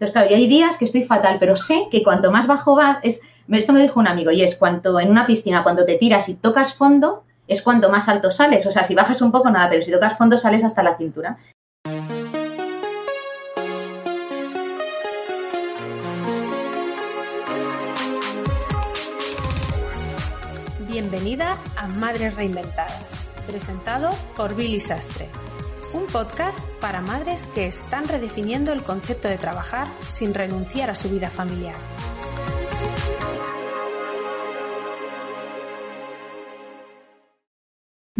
Entonces, claro, yo hay días que estoy fatal, pero sé que cuanto más bajo va, es, esto me lo dijo un amigo, y es cuanto en una piscina, cuando te tiras y tocas fondo, es cuanto más alto sales. O sea, si bajas un poco, nada, pero si tocas fondo, sales hasta la cintura. Bienvenida a Madres Reinventadas, presentado por Billy Sastre un podcast para madres que están redefiniendo el concepto de trabajar sin renunciar a su vida familiar.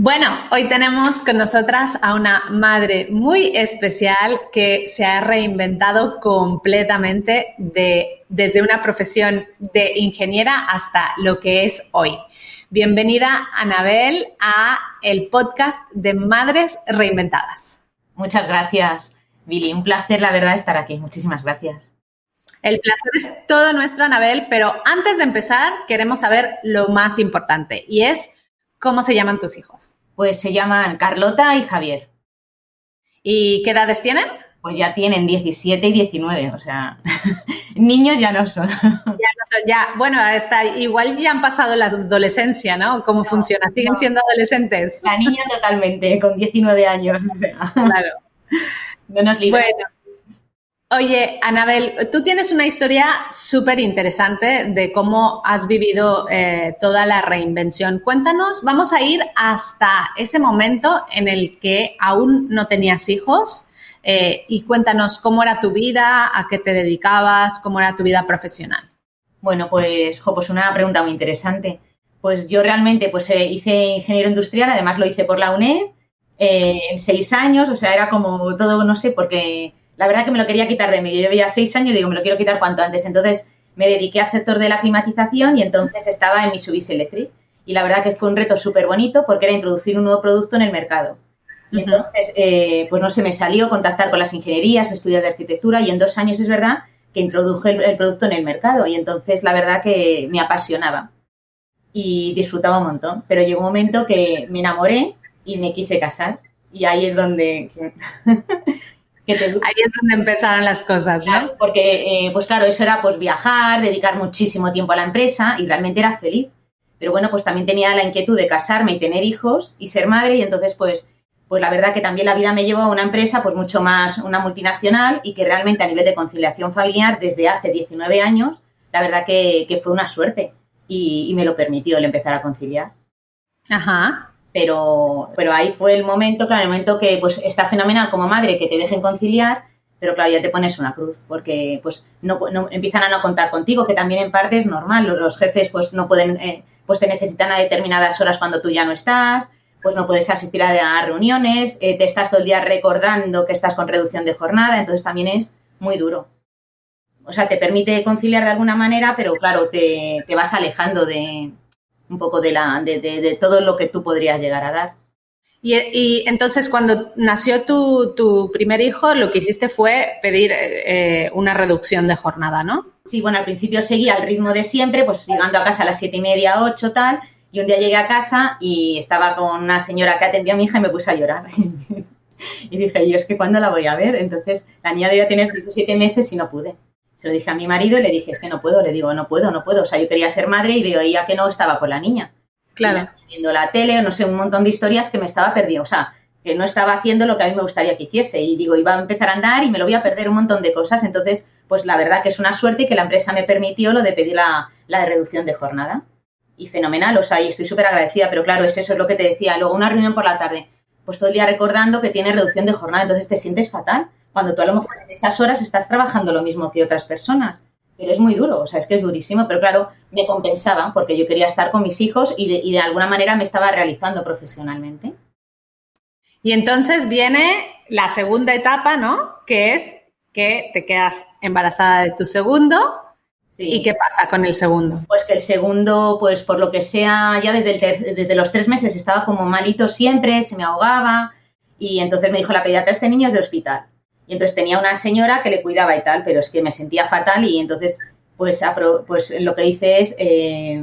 Bueno, hoy tenemos con nosotras a una madre muy especial que se ha reinventado completamente de, desde una profesión de ingeniera hasta lo que es hoy. Bienvenida, Anabel, a el podcast de Madres Reinventadas. Muchas gracias, Billy. Un placer, la verdad, estar aquí. Muchísimas gracias. El placer es todo nuestro, Anabel, pero antes de empezar, queremos saber lo más importante y es cómo se llaman tus hijos. Pues se llaman Carlota y Javier. ¿Y qué edades tienen? Pues ya tienen 17 y 19, o sea, niños ya no son. Ya no son, ya, bueno, hasta, igual ya han pasado la adolescencia, ¿no? ¿Cómo funciona? ¿Siguen siendo adolescentes? La niña totalmente, con 19 años, o sea. Claro. No nos libra. Bueno. Oye, Anabel, tú tienes una historia súper interesante de cómo has vivido eh, toda la reinvención. Cuéntanos, vamos a ir hasta ese momento en el que aún no tenías hijos eh, y cuéntanos cómo era tu vida, a qué te dedicabas, cómo era tu vida profesional. Bueno, pues, jo, pues una pregunta muy interesante. Pues yo realmente pues eh, hice ingeniero industrial, además lo hice por la UNED eh, en seis años, o sea, era como todo, no sé, porque la verdad que me lo quería quitar de medio. Yo veía seis años y digo, me lo quiero quitar cuanto antes. Entonces me dediqué al sector de la climatización y entonces estaba en Mitsubishi Electric. Y la verdad que fue un reto súper bonito porque era introducir un nuevo producto en el mercado. Y entonces, eh, pues no se me salió contactar con las ingenierías, estudios de arquitectura y en dos años es verdad que introduje el, producto en el mercado y entonces la verdad que me apasionaba y disfrutaba un montón. Pero llegó un momento que me enamoré y me quise casar y ahí es donde... ahí es donde empezaron las cosas, ¿no? porque, eh, pues claro, eso era pues viajar, dedicar muchísimo tiempo a la empresa y realmente era feliz. Pero bueno, pues también tenía la inquietud de casarme y tener hijos y ser madre y entonces pues pues la verdad que también la vida me llevó a una empresa pues mucho más, una multinacional y que realmente a nivel de conciliación familiar desde hace 19 años, la verdad que, fue una suerte y, me lo permitió el empezar a conciliar. Ajá. Pero, pero ahí fue el momento, claro, el momento que pues está fenomenal como madre que te dejen conciliar, pero claro, ya te pones una cruz, porque pues no, empiezan a no contar contigo, que también en parte es normal, los, jefes pues no pueden, eh, pues te necesitan a determinadas horas cuando tú ya no estás, pues no puedes asistir a reuniones, eh, te estás todo el día recordando que estás con reducción de jornada, entonces también es muy duro. O sea, te permite conciliar de alguna manera, pero claro, te, vas alejando de un poco de, la, de, todo lo que tú podrías llegar a dar. Y, entonces cuando nació tu, primer hijo, lo que hiciste fue pedir eh, una reducción de jornada, ¿no? Sí, bueno, al principio seguía al ritmo de siempre, pues llegando a casa a las siete y media, ocho, tal, y un día llegué a casa y estaba con una señora que atendía a mi hija y me puse a llorar. y dije, yo es que ¿cuándo la voy a ver? Entonces, la niña debía tener seis o siete meses y no pude. Se lo dije a mi marido y le dije, es que no puedo. Le digo, no puedo, no puedo. O sea, yo quería ser madre y veía que no estaba con la niña. Claro. Viendo la tele o no sé, un montón de historias que me estaba perdiendo. O sea, que no estaba haciendo lo que a mí me gustaría que hiciese. Y digo, iba a empezar a andar y me lo voy a perder un montón de cosas. Entonces, pues la verdad que es una suerte y que la empresa me permitió lo de pedir la, la reducción de jornada y fenomenal, o sea, y estoy súper agradecida, pero claro, es eso, es lo que te decía. Luego una reunión por la tarde, pues todo el día recordando que tiene reducción de jornada, entonces te sientes fatal, cuando tú a lo mejor en esas horas estás trabajando lo mismo que otras personas. Pero es muy duro, o sea, es que es durísimo, pero claro, me compensaba porque yo quería estar con mis hijos y de, y de alguna manera me estaba realizando profesionalmente. Y entonces viene la segunda etapa, ¿no? Que es que te quedas embarazada de tu segundo ¿Y qué pasa con el segundo? Pues que el segundo, pues por lo que sea, ya desde, desde los tres meses estaba como malito siempre, se me ahogaba y entonces me dijo la pediatra, este niño es de hospital. Y entonces tenía una señora que le cuidaba y tal, pero es que me sentía fatal y entonces pues, pues lo que hice es, eh,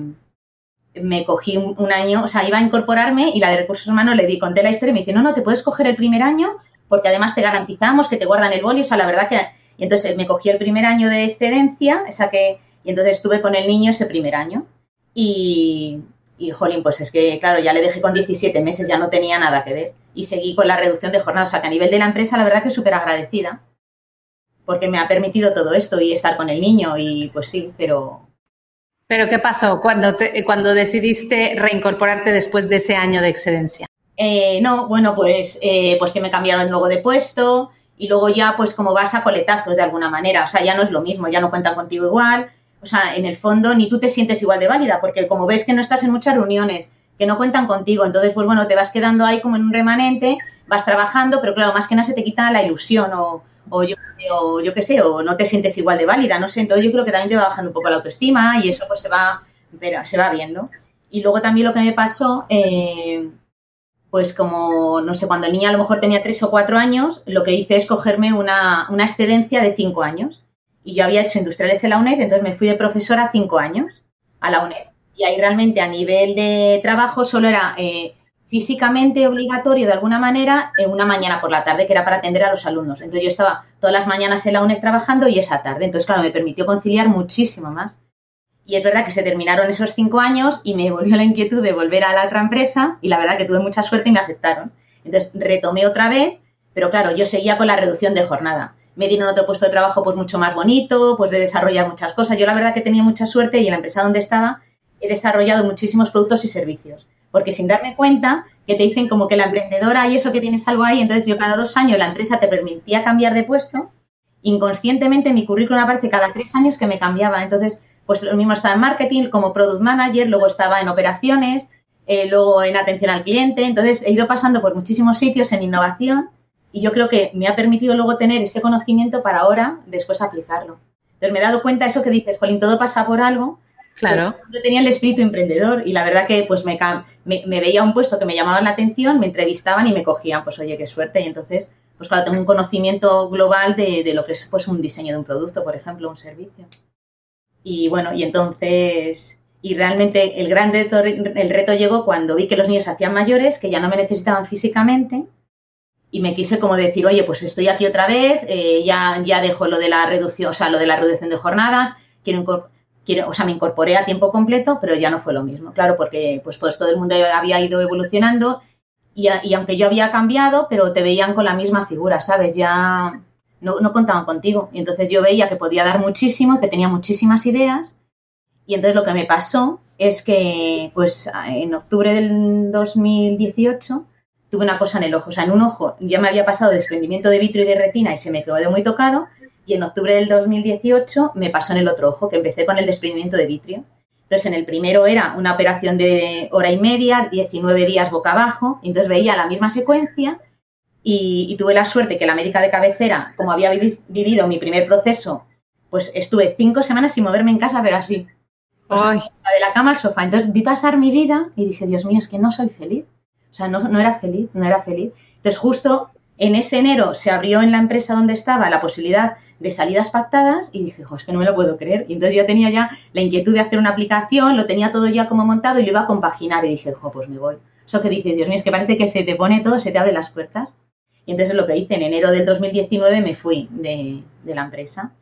me cogí un, año, o sea, iba a incorporarme y la de recursos humanos le di, conté la historia y me dice, no, no, te puedes coger el primer año porque además te garantizamos que te guardan el boli, o sea, la verdad que Y entonces me cogí el primer año de excedencia, esa que, y entonces estuve con el niño ese primer año. Y, y, jolín, pues es que, claro, ya le dejé con 17 meses, ya no tenía nada que ver. Y seguí con la reducción de jornada. O sea, que a nivel de la empresa, la verdad que súper agradecida. Porque me ha permitido todo esto y estar con el niño. Y pues sí, pero. ¿Pero qué pasó cuando, cuando decidiste reincorporarte después de ese año de excedencia? Eh, no, bueno, pues, eh, pues que me cambiaron luego de puesto y luego ya, pues como vas a coletazos de alguna manera. O sea, ya no es lo mismo, ya no cuentan contigo igual o sea, en el fondo ni tú te sientes igual de válida, porque como ves que no estás en muchas reuniones, que no cuentan contigo, entonces, pues bueno, te vas quedando ahí como en un remanente, vas trabajando, pero claro, más que nada se te quita la ilusión o, o yo, o yo qué sé, o no te sientes igual de válida, no sé, entonces yo creo que también te va bajando un poco la autoestima y eso pues se va, pero se va viendo. Y luego también lo que me pasó, eh, pues como, no sé, cuando el niño a lo mejor tenía tres o cuatro años, lo que hice es cogerme una, una excedencia de cinco años y yo había hecho industriales en la UNED, entonces me fui de profesora cinco años a la UNED. Y ahí realmente a nivel de trabajo solo era eh, físicamente obligatorio de alguna manera eh, una mañana por la tarde, que era para atender a los alumnos. Entonces yo estaba todas las mañanas en la UNED trabajando y esa tarde. Entonces, claro, me permitió conciliar muchísimo más. Y es verdad que se terminaron esos cinco años y me volvió la inquietud de volver a la otra empresa y la verdad que tuve mucha suerte y me aceptaron. Entonces retomé otra vez, pero claro, yo seguía con la reducción de jornada me dieron otro puesto de trabajo pues mucho más bonito, pues de desarrollar muchas cosas. Yo la verdad que tenía mucha suerte y en la empresa donde estaba he desarrollado muchísimos productos y servicios. Porque sin darme cuenta que te dicen como que la emprendedora y eso que tienes algo ahí, entonces yo cada dos años la empresa te permitía cambiar de puesto, inconscientemente mi currículum aparece cada tres años que me cambiaba. Entonces, pues lo mismo estaba en marketing como product manager, luego estaba en operaciones, eh, luego en atención al cliente. Entonces he ido pasando por muchísimos sitios en innovación y yo creo que me ha permitido luego tener ese conocimiento para ahora después aplicarlo. Entonces me he dado cuenta de eso que dices, Jolín, todo pasa por algo. Claro. Yo tenía el espíritu emprendedor y la verdad que pues me, me, veía un puesto que me llamaba la atención, me entrevistaban y me cogían, pues oye, qué suerte. Y entonces, pues claro, tengo un conocimiento global de, de lo que es pues un diseño de un producto, por ejemplo, un servicio. Y bueno, y entonces, y realmente el gran reto, el reto llegó cuando vi que los niños se hacían mayores, que ya no me necesitaban físicamente y me quise como decir, oye, pues estoy aquí otra vez, eh, ya, ya dejo lo de la reducción, o sea, lo de la reducción de jornada, quiero, quiero, o sea, me incorporé a tiempo completo, pero ya no fue lo mismo, claro, porque pues, pues todo el mundo había ido evolucionando y, y aunque yo había cambiado, pero te veían con la misma figura, ¿sabes? Ya no, no contaban contigo. Y entonces yo veía que podía dar muchísimo, que tenía muchísimas ideas. Y entonces lo que me pasó es que, pues, en octubre del 2018, tuve una cosa en el ojo. O sea, en un ojo ya me había pasado desprendimiento de vitrio y de retina y se me quedó muy tocado. Y en octubre del 2018 me pasó en el otro ojo, que empecé con el desprendimiento de vitrio. Entonces, en el primero era una operación de hora y media, 19 días boca abajo. Entonces veía la misma secuencia y, tuve la suerte que la médica de cabecera, como había vivido mi primer proceso, pues estuve cinco semanas sin moverme en casa, pero así. de la cama al sofá. Entonces vi pasar mi vida y dije, Dios mío, es que no soy feliz. Sea, no, no era feliz, no era feliz. Entonces, justo en ese enero se abrió en la empresa donde estaba la posibilidad de salidas pactadas y dije, jo, es que no me lo puedo creer. Y entonces yo tenía ya la inquietud de hacer una aplicación, lo tenía todo ya como montado y lo iba a compaginar y dije, jo, pues me voy. Eso que dices, Dios mío, es que parece que se te pone todo, se te abre las puertas. Y entonces lo que hice en enero del 2019 me fui de, la empresa.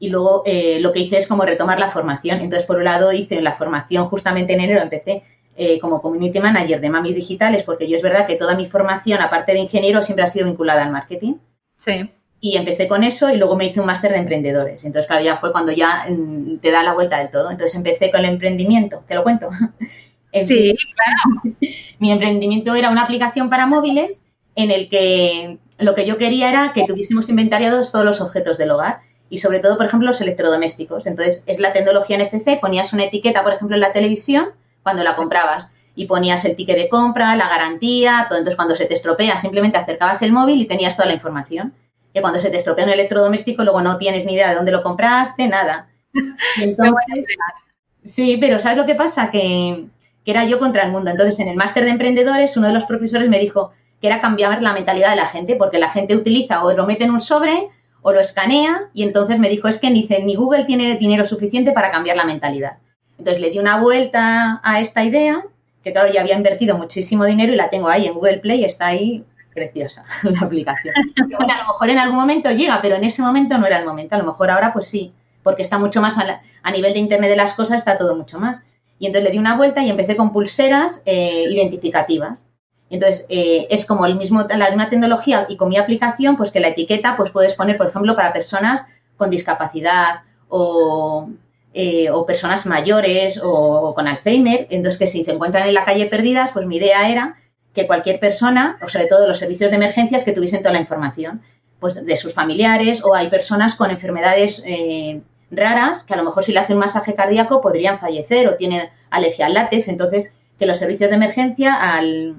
Y luego eh, lo que hice es como retomar la formación. Entonces, por un lado, hice la formación justamente en enero, empecé eh, como community manager de Mamis Digitales, porque yo es verdad que toda mi formación, aparte de ingeniero, siempre ha sido vinculada al marketing. Sí. Y empecé con eso y luego me hice un máster de emprendedores. Entonces, claro, ya fue cuando ya mm, te da la vuelta del todo. Entonces empecé con el emprendimiento. ¿Te lo cuento? sí, claro. Mi emprendimiento era una aplicación para móviles en el que lo que yo quería era que tuviésemos inventariados todos los objetos del hogar y sobre todo, por ejemplo, los electrodomésticos. Entonces, es la tecnología NFC, ponías una etiqueta, por ejemplo, en la televisión cuando la comprabas y ponías el ticket de compra, la garantía, todo. Entonces, cuando se te estropea, simplemente acercabas el móvil y tenías toda la información. Que cuando se te estropea un electrodoméstico, luego no tienes ni idea de dónde lo compraste, nada. sí, pero ¿sabes lo que pasa? Que, que era yo contra el mundo. Entonces, en el máster de emprendedores, uno de los profesores me dijo que era cambiar la mentalidad de la gente, porque la gente utiliza o lo mete en un sobre o lo escanea, y entonces me dijo, es que ni, ni Google tiene dinero suficiente para cambiar la mentalidad. Entonces le di una vuelta a esta idea, que claro, ya había invertido muchísimo dinero y la tengo ahí en Google Play, está ahí preciosa la aplicación. Bueno, a lo mejor en algún momento llega, pero en ese momento no era el momento. A lo mejor ahora pues sí, porque está mucho más a, nivel de Internet de las cosas, está todo mucho más. Y entonces le di una vuelta y empecé con pulseras eh, identificativas. Entonces, eh, es como el mismo, la misma tecnología y con mi aplicación, pues que la etiqueta pues puedes poner, por ejemplo, para personas con discapacidad o, eh, o personas mayores o, con Alzheimer. Entonces, que si se encuentran en la calle perdidas, pues mi idea era que cualquier persona, o sobre todo los servicios de emergencias, que tuviesen toda la información pues, de sus familiares o hay personas con enfermedades eh, raras que a lo mejor si le hacen masaje cardíaco podrían fallecer o tienen alergia al látex. Entonces, que los servicios de emergencia al,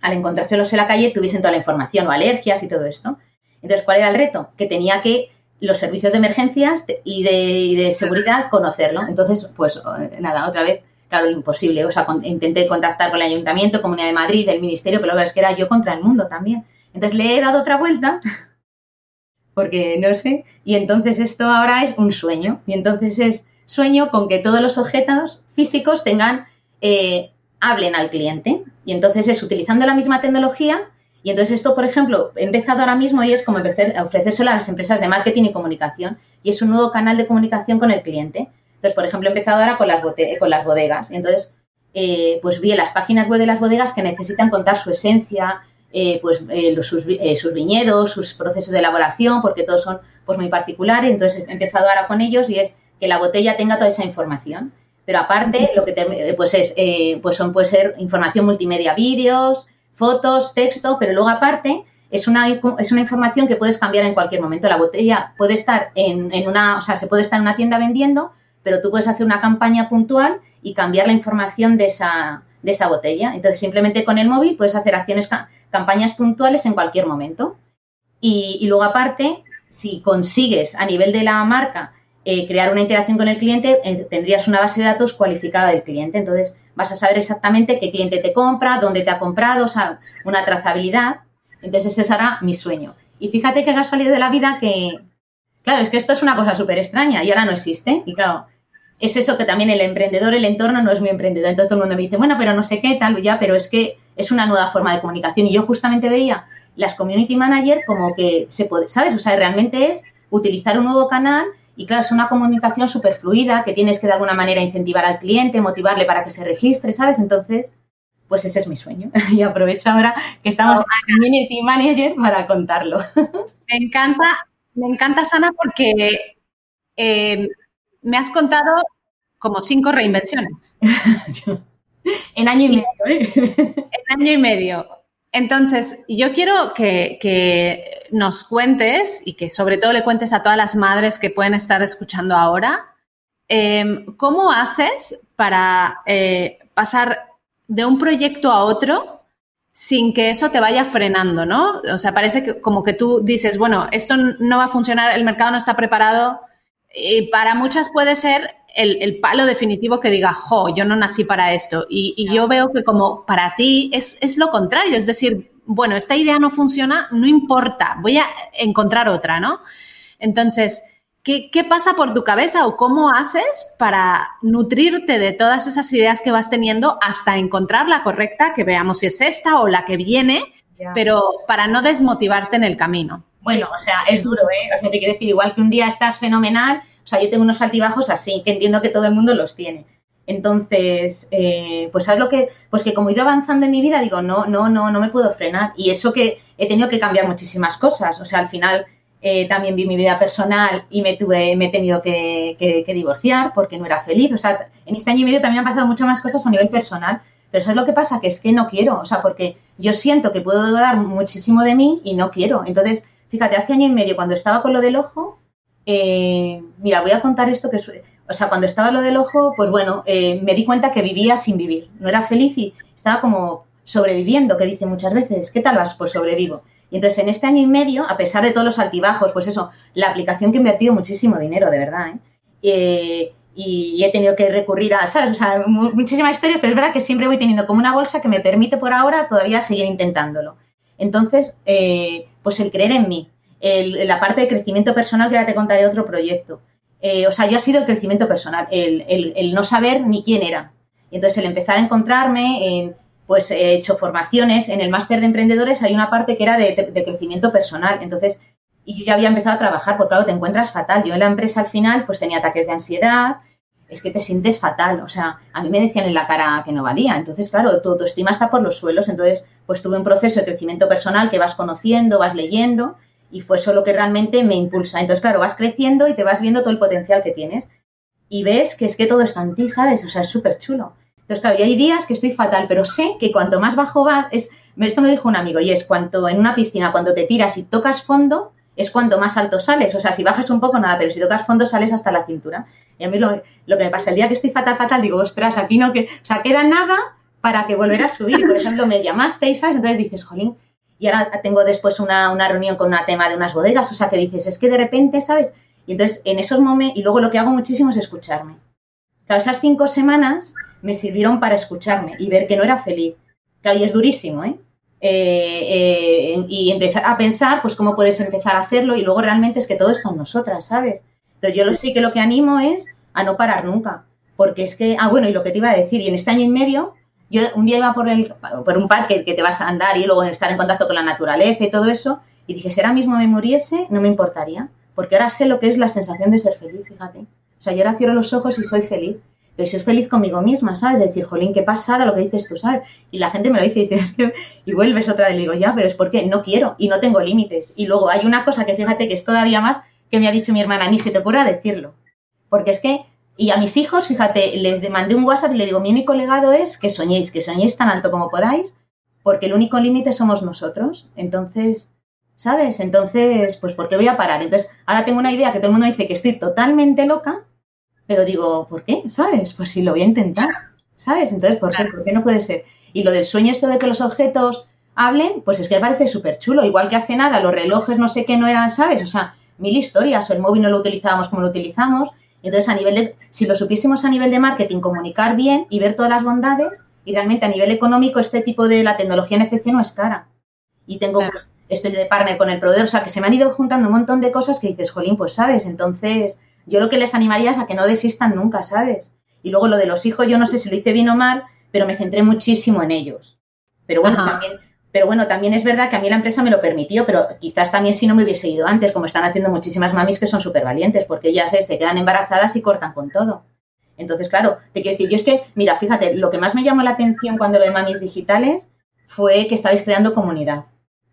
al encontrárselos en la calle tuviesen toda la información o alergias y todo esto. Entonces, ¿cuál era el reto? Que tenía que los servicios de emergencias y de, de seguridad conocerlo. Entonces, pues eh, nada, otra vez, claro, imposible. O sea, intenté contactar con el Ayuntamiento, Comunidad de Madrid, el Ministerio, pero es que era yo contra el mundo también. Entonces le he dado otra vuelta, porque no sé, y entonces esto ahora es un sueño. Y entonces es sueño con que todos los objetos físicos tengan, eh, hablen al cliente. Y entonces es utilizando la misma tecnología, y entonces esto, por ejemplo, he empezado ahora mismo y es como ofrecérselo a las empresas de marketing y comunicación y es un nuevo canal de comunicación con el cliente. Entonces, por ejemplo, he empezado ahora con las, con las bodegas. Entonces, eh, pues vi en las páginas web de las bodegas que necesitan contar su esencia, eh, pues eh, sus, sus, viñedos, sus procesos de elaboración, porque todos son pues muy particulares. Entonces, he empezado ahora con ellos y es que la botella tenga toda esa información. Pero aparte, lo que pues es, pues son, puede ser información multimedia, vídeos, fotos, texto, pero luego aparte es una, es una información que puedes cambiar en cualquier momento. La botella puede estar en, en, una, o sea, se puede estar en una tienda vendiendo, pero tú puedes hacer una campaña puntual y cambiar la información de esa, de esa botella. Entonces, simplemente con el móvil puedes hacer acciones, campañas puntuales en cualquier momento. Y, y luego aparte, si consigues a nivel de la marca eh, crear una interacción con el cliente, eh, tendrías una base de datos cualificada del cliente. Entonces, vas a saber exactamente qué cliente te compra, dónde te ha comprado, o sea, una trazabilidad. Entonces, ese será mi sueño. Y fíjate que ha salido de la vida que, claro, es que esto es una cosa súper extraña y ahora no existe. Y claro, es eso que también el emprendedor, el entorno no es muy emprendedor. Entonces todo el mundo me dice, bueno, pero no sé qué, tal, ya, pero es que es una nueva forma de comunicación. Y yo justamente veía las community manager como que se puede, ¿sabes? O sea, realmente es utilizar un nuevo canal y claro, es una comunicación súper fluida que tienes que de alguna manera incentivar al cliente, motivarle para que se registre, ¿sabes? Entonces, pues ese es mi sueño. y aprovecho ahora que estamos en Community Manager para contarlo. me encanta, me encanta, Sana, porque eh, me has contado como cinco reinvenciones. en año y medio, ¿eh? En año y medio. Entonces, yo quiero que, nos cuentes y que sobre todo le cuentes a todas las madres que pueden estar escuchando ahora, em, ¿cómo haces para eh, pasar de un proyecto a otro sin que eso te vaya frenando, ¿no? O sea, parece que como que tú dices, bueno, esto no va a funcionar, el mercado no está preparado. Y para muchas puede ser el, palo definitivo que diga, jo, yo no nací para esto. Y, yo veo que como para ti es, es, lo contrario, es decir, bueno, esta idea no funciona, no importa, voy a encontrar otra, ¿no? Entonces, ¿qué, ¿qué, pasa por tu cabeza o cómo haces para nutrirte de todas esas ideas que vas teniendo hasta encontrar la correcta, que veamos si es esta o la que viene, pero para no desmotivarte en el camino? Bueno, o sea, es duro, ¿eh? O sea, te quiero decir, igual que un día estás fenomenal o sea, yo tengo unos altibajos así, que entiendo que todo el mundo los tiene. Entonces, eh, pues sabes lo que, pues que como he ido avanzando en mi vida, digo, no, no, no, no me puedo frenar. Y eso que he tenido que cambiar muchísimas cosas. O sea, al final eh, también vi mi vida personal y me tuve, me he tenido que, que, divorciar porque no era feliz. O sea, en este año y medio también han pasado muchas más cosas a nivel personal. Pero ¿sabes lo que pasa? Que es que no quiero. O sea, porque yo siento que puedo dar muchísimo de mí y no quiero. Entonces, fíjate, hace año y medio cuando estaba con lo del ojo, eh, mira, voy a contar esto que, o sea, cuando estaba lo del ojo, pues bueno, eh, me di cuenta que vivía sin vivir, no era feliz y estaba como sobreviviendo, que dice muchas veces, ¿qué tal vas? Pues sobrevivo. Y entonces en este año y medio, a pesar de todos los altibajos, pues eso, la aplicación que he invertido muchísimo dinero, de verdad, ¿eh? y he tenido que recurrir a, ¿sabes? Muchísimas historias, pero es verdad que siempre voy teniendo como una bolsa que me permite por ahora todavía seguir intentándolo. Entonces, pues el creer en mí, la parte de crecimiento personal, que ahora te contaré otro proyecto. Eh, o sea, yo ha sido el crecimiento personal, el, no saber ni quién era. Y entonces el empezar a encontrarme en, pues he hecho formaciones. En el máster de emprendedores hay una parte que era de, de, crecimiento personal. Entonces, y yo ya había empezado a trabajar, porque claro, te encuentras fatal. Yo en la empresa al final, pues tenía ataques de ansiedad, es que te sientes fatal. O sea, a mí me decían en la cara que no valía. Entonces, claro, tu autoestima está por los suelos. Entonces, pues tuve un proceso de crecimiento personal que vas conociendo, vas leyendo, y fue eso lo que realmente me impulsa. Entonces, claro, vas creciendo y te vas viendo todo el potencial que tienes. Y ves que es que todo está en ti, ¿sabes? O sea, es súper chulo. Entonces, claro, y hay días que estoy fatal, pero sé que cuanto más bajo va, es, esto me lo dijo un amigo, y es cuanto en una piscina, cuando te tiras y tocas fondo, es cuanto más alto sales. O sea, si bajas un poco, nada, pero si tocas fondo, sales hasta la cintura. Y a mí lo, lo que me pasa, el día que estoy fatal, fatal, digo, ostras, aquí no, que, o sea, queda nada para que volver a subir. Por ejemplo, me llamaste, ¿sabes? Entonces dices, jolín, y ahora tengo después una, una reunión con una tema de unas bodegas, o sea, que dices, es que de repente, ¿sabes? Y entonces, en esos momentos, y luego lo que hago muchísimo es escucharme. Claro, esas cinco semanas me sirvieron para escucharme y ver que no era feliz. Claro, y es durísimo, ¿eh? Eh, ¿eh? y empezar a pensar, pues, cómo puedes empezar a hacerlo y luego realmente es que todo está en nosotras, ¿sabes? Entonces, yo lo sí que lo que animo es a no parar nunca, porque es que, ah, bueno, y lo que te iba a decir, y en este año y medio, yo un día iba por, el, por un parque que te vas a andar y luego estar en contacto con la naturaleza y todo eso, y dije, si ahora mismo me muriese, no me importaría, porque ahora sé lo que es la sensación de ser feliz, fíjate. O sea, yo ahora cierro los ojos y soy feliz pero si es feliz conmigo misma, ¿sabes? De decir, jolín, qué pasada lo que dices tú, ¿sabes? Y la gente me lo dice y dices, que... y vuelves otra vez y digo, ya, pero es porque no quiero y no tengo límites. Y luego hay una cosa que fíjate que es todavía más que me ha dicho mi hermana, ni se te ocurra decirlo. Porque es que, y a mis hijos, fíjate, les mandé un WhatsApp y le digo, mi único legado es que soñéis, que soñéis tan alto como podáis, porque el único límite somos nosotros. Entonces, ¿sabes? Entonces, pues, ¿por qué voy a parar? Entonces, ahora tengo una idea que todo el mundo dice que estoy totalmente loca, pero digo, ¿por qué? ¿Sabes? Pues si lo voy a intentar, ¿sabes? Entonces, ¿por qué? ¿Por qué no puede ser? Y lo del sueño esto de que los objetos hablen, pues es que me parece súper chulo. Igual que hace nada, los relojes no sé qué no eran, ¿sabes? O sea, mil historias, o el móvil no lo utilizábamos como lo utilizamos. Entonces, a nivel de, si lo supiésemos a nivel de marketing, comunicar bien y ver todas las bondades, y realmente a nivel económico, este tipo de la tecnología NFC no es cara. Y tengo, pues, estoy de partner con el proveedor, o sea, que se me han ido juntando un montón de cosas que dices, jolín, pues sabes, entonces yo lo que les animaría es a que no desistan nunca, ¿sabes? Y luego lo de los hijos, yo no sé si lo hice bien o mal, pero me centré muchísimo en ellos. Pero bueno, también, pero bueno, también es verdad que a mí la empresa me lo permitió, pero quizás también si no me hubiese ido antes, como están haciendo muchísimas mamis que son súper valientes, porque ellas se quedan embarazadas y cortan con todo. Entonces, claro, te quiero decir, yo es que, mira, fíjate, lo que más me llamó la atención cuando lo de mamis digitales fue que estabais creando comunidad,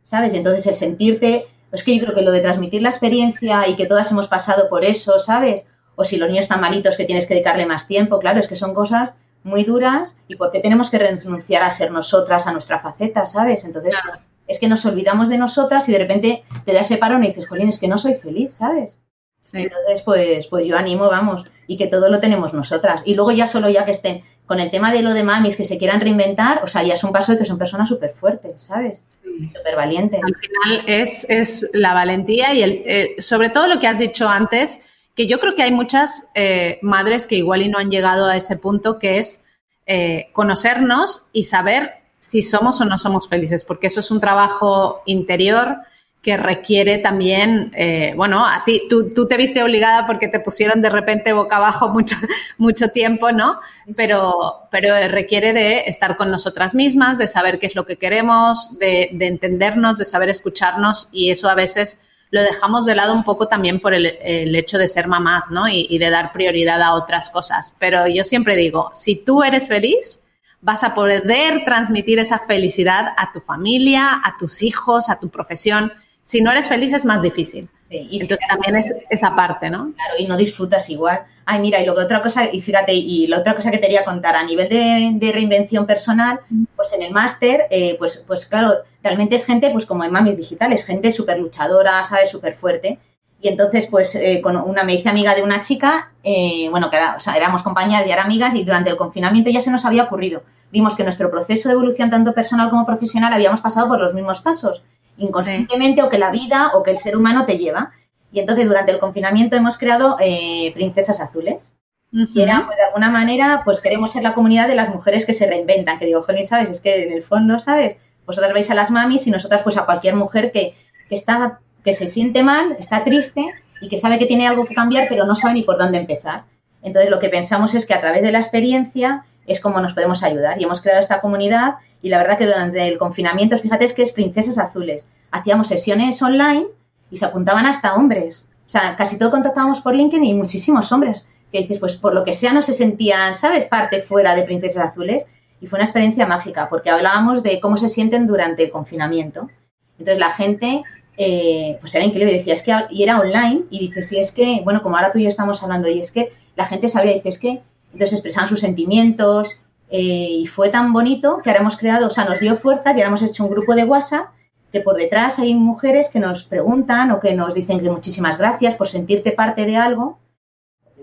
¿sabes? Y entonces el sentirte es que yo creo que lo de transmitir la experiencia y que todas hemos pasado por eso, ¿sabes? O si los niños están malitos que tienes que dedicarle más tiempo, claro, es que son cosas muy duras y por qué tenemos que renunciar a ser nosotras, a nuestra faceta, ¿sabes? Entonces, es que nos olvidamos de nosotras y de repente te da ese parón y dices, jolín, es que no soy feliz, ¿sabes? Entonces, pues, pues yo animo, vamos, y que todo lo tenemos nosotras. Y luego ya solo ya que estén con el tema de lo de mamis que se quieran reinventar, o sea, ya es un paso de que son personas súper fuertes, ¿sabes? Súper valientes. Al final es, es, la valentía y el, eh, sobre todo lo que has dicho antes, que yo creo que hay muchas eh, madres que igual y no han llegado a ese punto, que es eh, conocernos y saber si somos o no somos felices, porque eso es un trabajo interior que requiere también, eh, bueno, a ti, tú, tú, te viste obligada porque te pusieron de repente boca abajo mucho, mucho tiempo, ¿no? Pero, pero requiere de estar con nosotras mismas, de saber qué es lo que queremos, de, de entendernos, de saber escucharnos y eso a veces lo dejamos de lado un poco también por el, hecho de ser mamás, ¿no? Y, y de dar prioridad a otras cosas. Pero yo siempre digo, si tú eres feliz, vas a poder transmitir esa felicidad a tu familia, a tus hijos, a tu profesión si no eres feliz es más difícil. Sí, y Entonces también es esa parte, ¿no? Claro, y no disfrutas igual. Ay, mira, y lo que otra cosa, y fíjate, y la otra cosa que te quería contar a nivel de, reinvención personal, pues en el máster, eh, pues, pues claro, realmente es gente, pues como en mamis digitales, gente súper luchadora, ¿sabes? Súper fuerte. Y entonces, pues, eh, con una, me hice amiga de una chica, eh, bueno, que era, o sea, éramos compañeras y eran amigas, y durante el confinamiento ya se nos había ocurrido. Vimos que nuestro proceso de evolución, tanto personal como profesional, habíamos pasado por los mismos pasos inconscientemente o que la vida o que el ser humano te lleva. Y entonces durante el confinamiento hemos creado eh, Princesas Azules. Y era, pues, de alguna manera, pues queremos ser la comunidad de las mujeres que se reinventan. Que digo, Jolín, ¿sabes? Es que en el fondo, ¿sabes? Vosotras veis a las mamis y nosotras pues a cualquier mujer que, que, está, que se siente mal, está triste y que sabe que tiene algo que cambiar pero no sabe ni por dónde empezar. Entonces lo que pensamos es que a través de la experiencia es cómo nos podemos ayudar. Y hemos creado esta comunidad y la verdad que durante el confinamiento, fíjate, es que es Princesas Azules. Hacíamos sesiones online y se apuntaban hasta hombres. O sea, casi todo contactábamos por LinkedIn y muchísimos hombres que dices, pues por lo que sea no se sentían, ¿sabes?, parte fuera de Princesas Azules. Y fue una experiencia mágica porque hablábamos de cómo se sienten durante el confinamiento. Entonces la gente, eh, pues era increíble, decía, es que, y era online, y dices, si es que, bueno, como ahora tú y yo estamos hablando, y es que la gente sabía, dice, es que, entonces expresaban sus sentimientos, eh, y fue tan bonito que ahora hemos creado, o sea, nos dio fuerza y ahora hemos hecho un grupo de WhatsApp que por detrás hay mujeres que nos preguntan o que nos dicen que muchísimas gracias por sentirte parte de algo.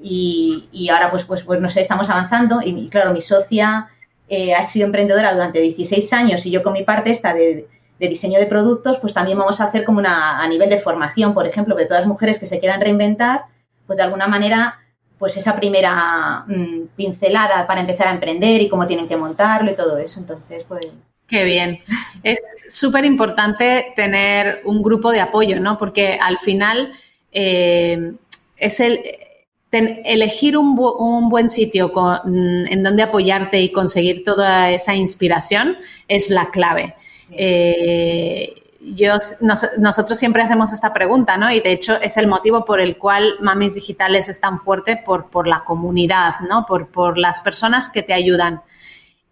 Y, y ahora, pues, pues, pues, no sé, estamos avanzando. Y, claro, mi socia eh, ha sido emprendedora durante 16 años y yo con mi parte esta de, de, diseño de productos, pues también vamos a hacer como una, a nivel de formación, por ejemplo, de todas las mujeres que se quieran reinventar, pues de alguna manera pues esa primera mm, pincelada para empezar a emprender y cómo tienen que montarlo y todo eso. Entonces, pues... Qué bien. Es súper importante tener un grupo de apoyo, ¿no? Porque al final eh, es el elegir un, un, buen sitio con, en donde apoyarte y conseguir toda esa inspiración es la clave. Eh, yo, nosotros siempre hacemos esta pregunta, ¿no? Y de hecho es el motivo por el cual Mamis Digitales es tan fuerte por, por la comunidad, ¿no? Por, por las personas que te ayudan.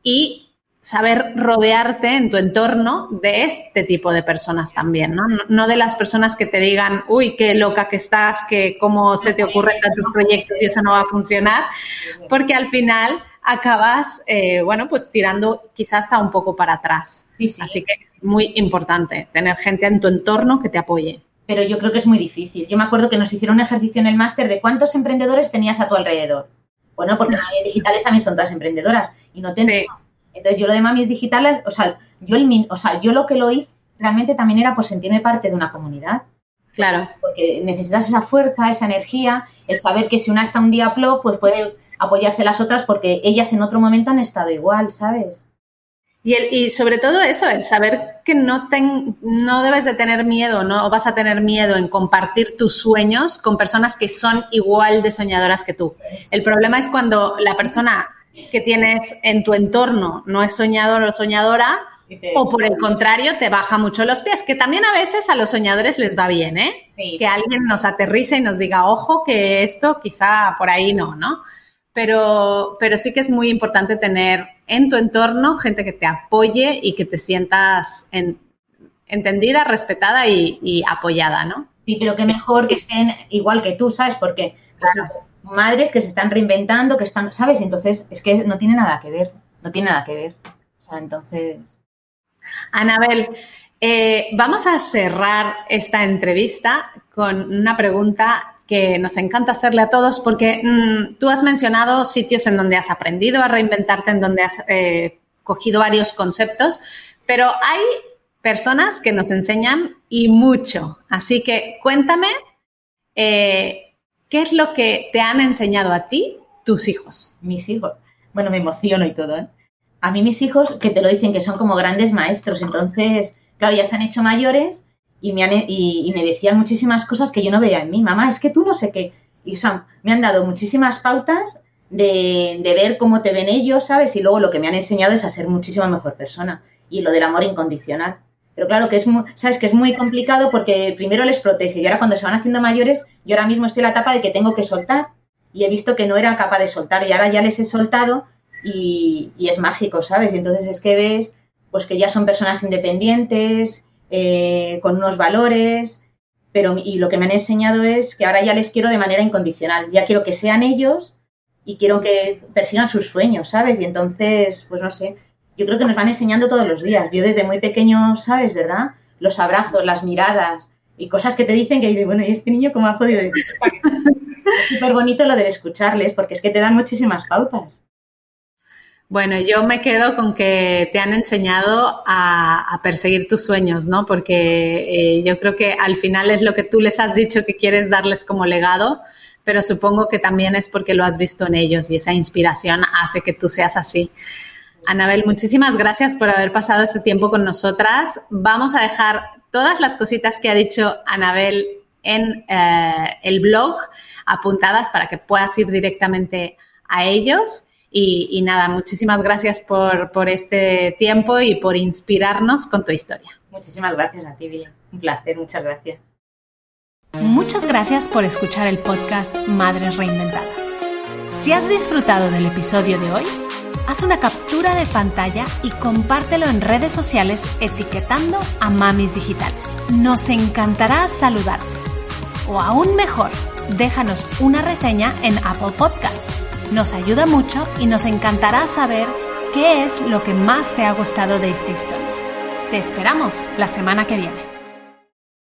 Y saber rodearte en tu entorno de este tipo de personas también, ¿no? No de las personas que te digan, uy, qué loca que estás, que cómo se te ocurren tantos proyectos y eso no va a funcionar, porque al final acabas, eh, bueno, pues tirando quizás hasta un poco para atrás. Así que es muy importante tener gente en tu entorno que te apoye. Pero yo creo que es muy difícil. Yo me acuerdo que nos hicieron un ejercicio en el máster de cuántos emprendedores tenías a tu alrededor. Bueno, porque Mamis Digitales también son todas emprendedoras y no tenemos. Entonces yo lo de Mamis Digitales, o sea, yo, el, o sea, yo lo que lo hice realmente también era por sentirme parte de una comunidad. Claro. Porque necesitas esa fuerza, esa energía, el saber que si una está un día plop, pues puede apoyarse las otras porque ellas en otro momento han estado igual, ¿sabes? Y, el, y sobre todo eso, el saber que no, ten, no debes de tener miedo, no vas a tener miedo en compartir tus sueños con personas que son igual de soñadoras que tú. El problema es cuando la persona que tienes en tu entorno no es soñador o soñadora, o por el contrario, te baja mucho los pies, que también a veces a los soñadores les va bien, ¿eh? Que alguien nos aterrice y nos diga, ojo, que esto quizá por ahí no, ¿no? Pero, pero sí que es muy importante tener en tu entorno gente que te apoye y que te sientas entendida, respetada y, apoyada, ¿no? Sí, pero que mejor que estén igual que tú, ¿sabes? Porque pues, madres que se están reinventando, que están, ¿sabes? Entonces es que no tiene nada que ver, no tiene nada que ver. O sea, entonces... Anabel, eh, vamos a cerrar esta entrevista con una pregunta que nos encanta hacerle a todos porque mm, tú has mencionado sitios en donde has aprendido a reinventarte, en donde has eh, cogido varios conceptos, pero hay personas que nos enseñan y mucho. Así que cuéntame, eh, ¿qué es lo que te han enseñado a ti tus hijos? Mis hijos. Bueno, me emociono y todo. ¿eh? A mí mis hijos, que te lo dicen, que son como grandes maestros, entonces, claro, ya se han hecho mayores y me, y, me decían muchísimas cosas que yo no veía en mí. Mamá, es que tú no sé qué. Y me han dado muchísimas pautas de, ver cómo te ven ellos, ¿sabes? Y luego lo que me han enseñado es a ser muchísimo mejor persona. Y lo del amor incondicional. Pero claro que es muy, sabes que es muy complicado porque primero les protege y ahora cuando se van haciendo mayores, yo ahora mismo estoy en la etapa de que tengo que soltar y he visto que no era capaz de soltar y ahora ya les he soltado y, y es mágico, ¿sabes? Y entonces es que ves pues que ya son personas independientes, eh, con unos valores, pero y lo que me han enseñado es que ahora ya les quiero de manera incondicional, ya quiero que sean ellos y quiero que persigan sus sueños, ¿sabes? Y entonces, pues no sé, yo creo que nos van enseñando todos los días. Yo desde muy pequeño, ¿sabes? ¿Verdad? Los abrazos, las miradas y cosas que te dicen que bueno, ¿y este niño cómo ha podido decir? es súper bonito lo de escucharles porque es que te dan muchísimas pautas. Bueno, yo me quedo con que te han enseñado a, perseguir tus sueños, ¿no? Porque eh, yo creo que al final es lo que tú les has dicho que quieres darles como legado, pero supongo que también es porque lo has visto en ellos y esa inspiración hace que tú seas así. Anabel, muchísimas gracias por haber pasado este tiempo con nosotras. Vamos a dejar todas las cositas que ha dicho Anabel en eh, el blog apuntadas para que puedas ir directamente a ellos. Y, nada, muchísimas gracias por, por, este tiempo y por inspirarnos con tu historia. Muchísimas gracias a ti, Billy. Un placer, muchas gracias. Muchas gracias por escuchar el podcast Madres Reinventadas. Si has disfrutado del episodio de hoy, haz una captura de pantalla y compártelo en redes sociales etiquetando a Mamis Digitales. Nos encantará saludarte. O aún mejor, déjanos una reseña en Apple Podcast. Nos ayuda mucho y nos encantará saber qué es lo que más te ha gustado de esta historia. Te esperamos la semana que viene.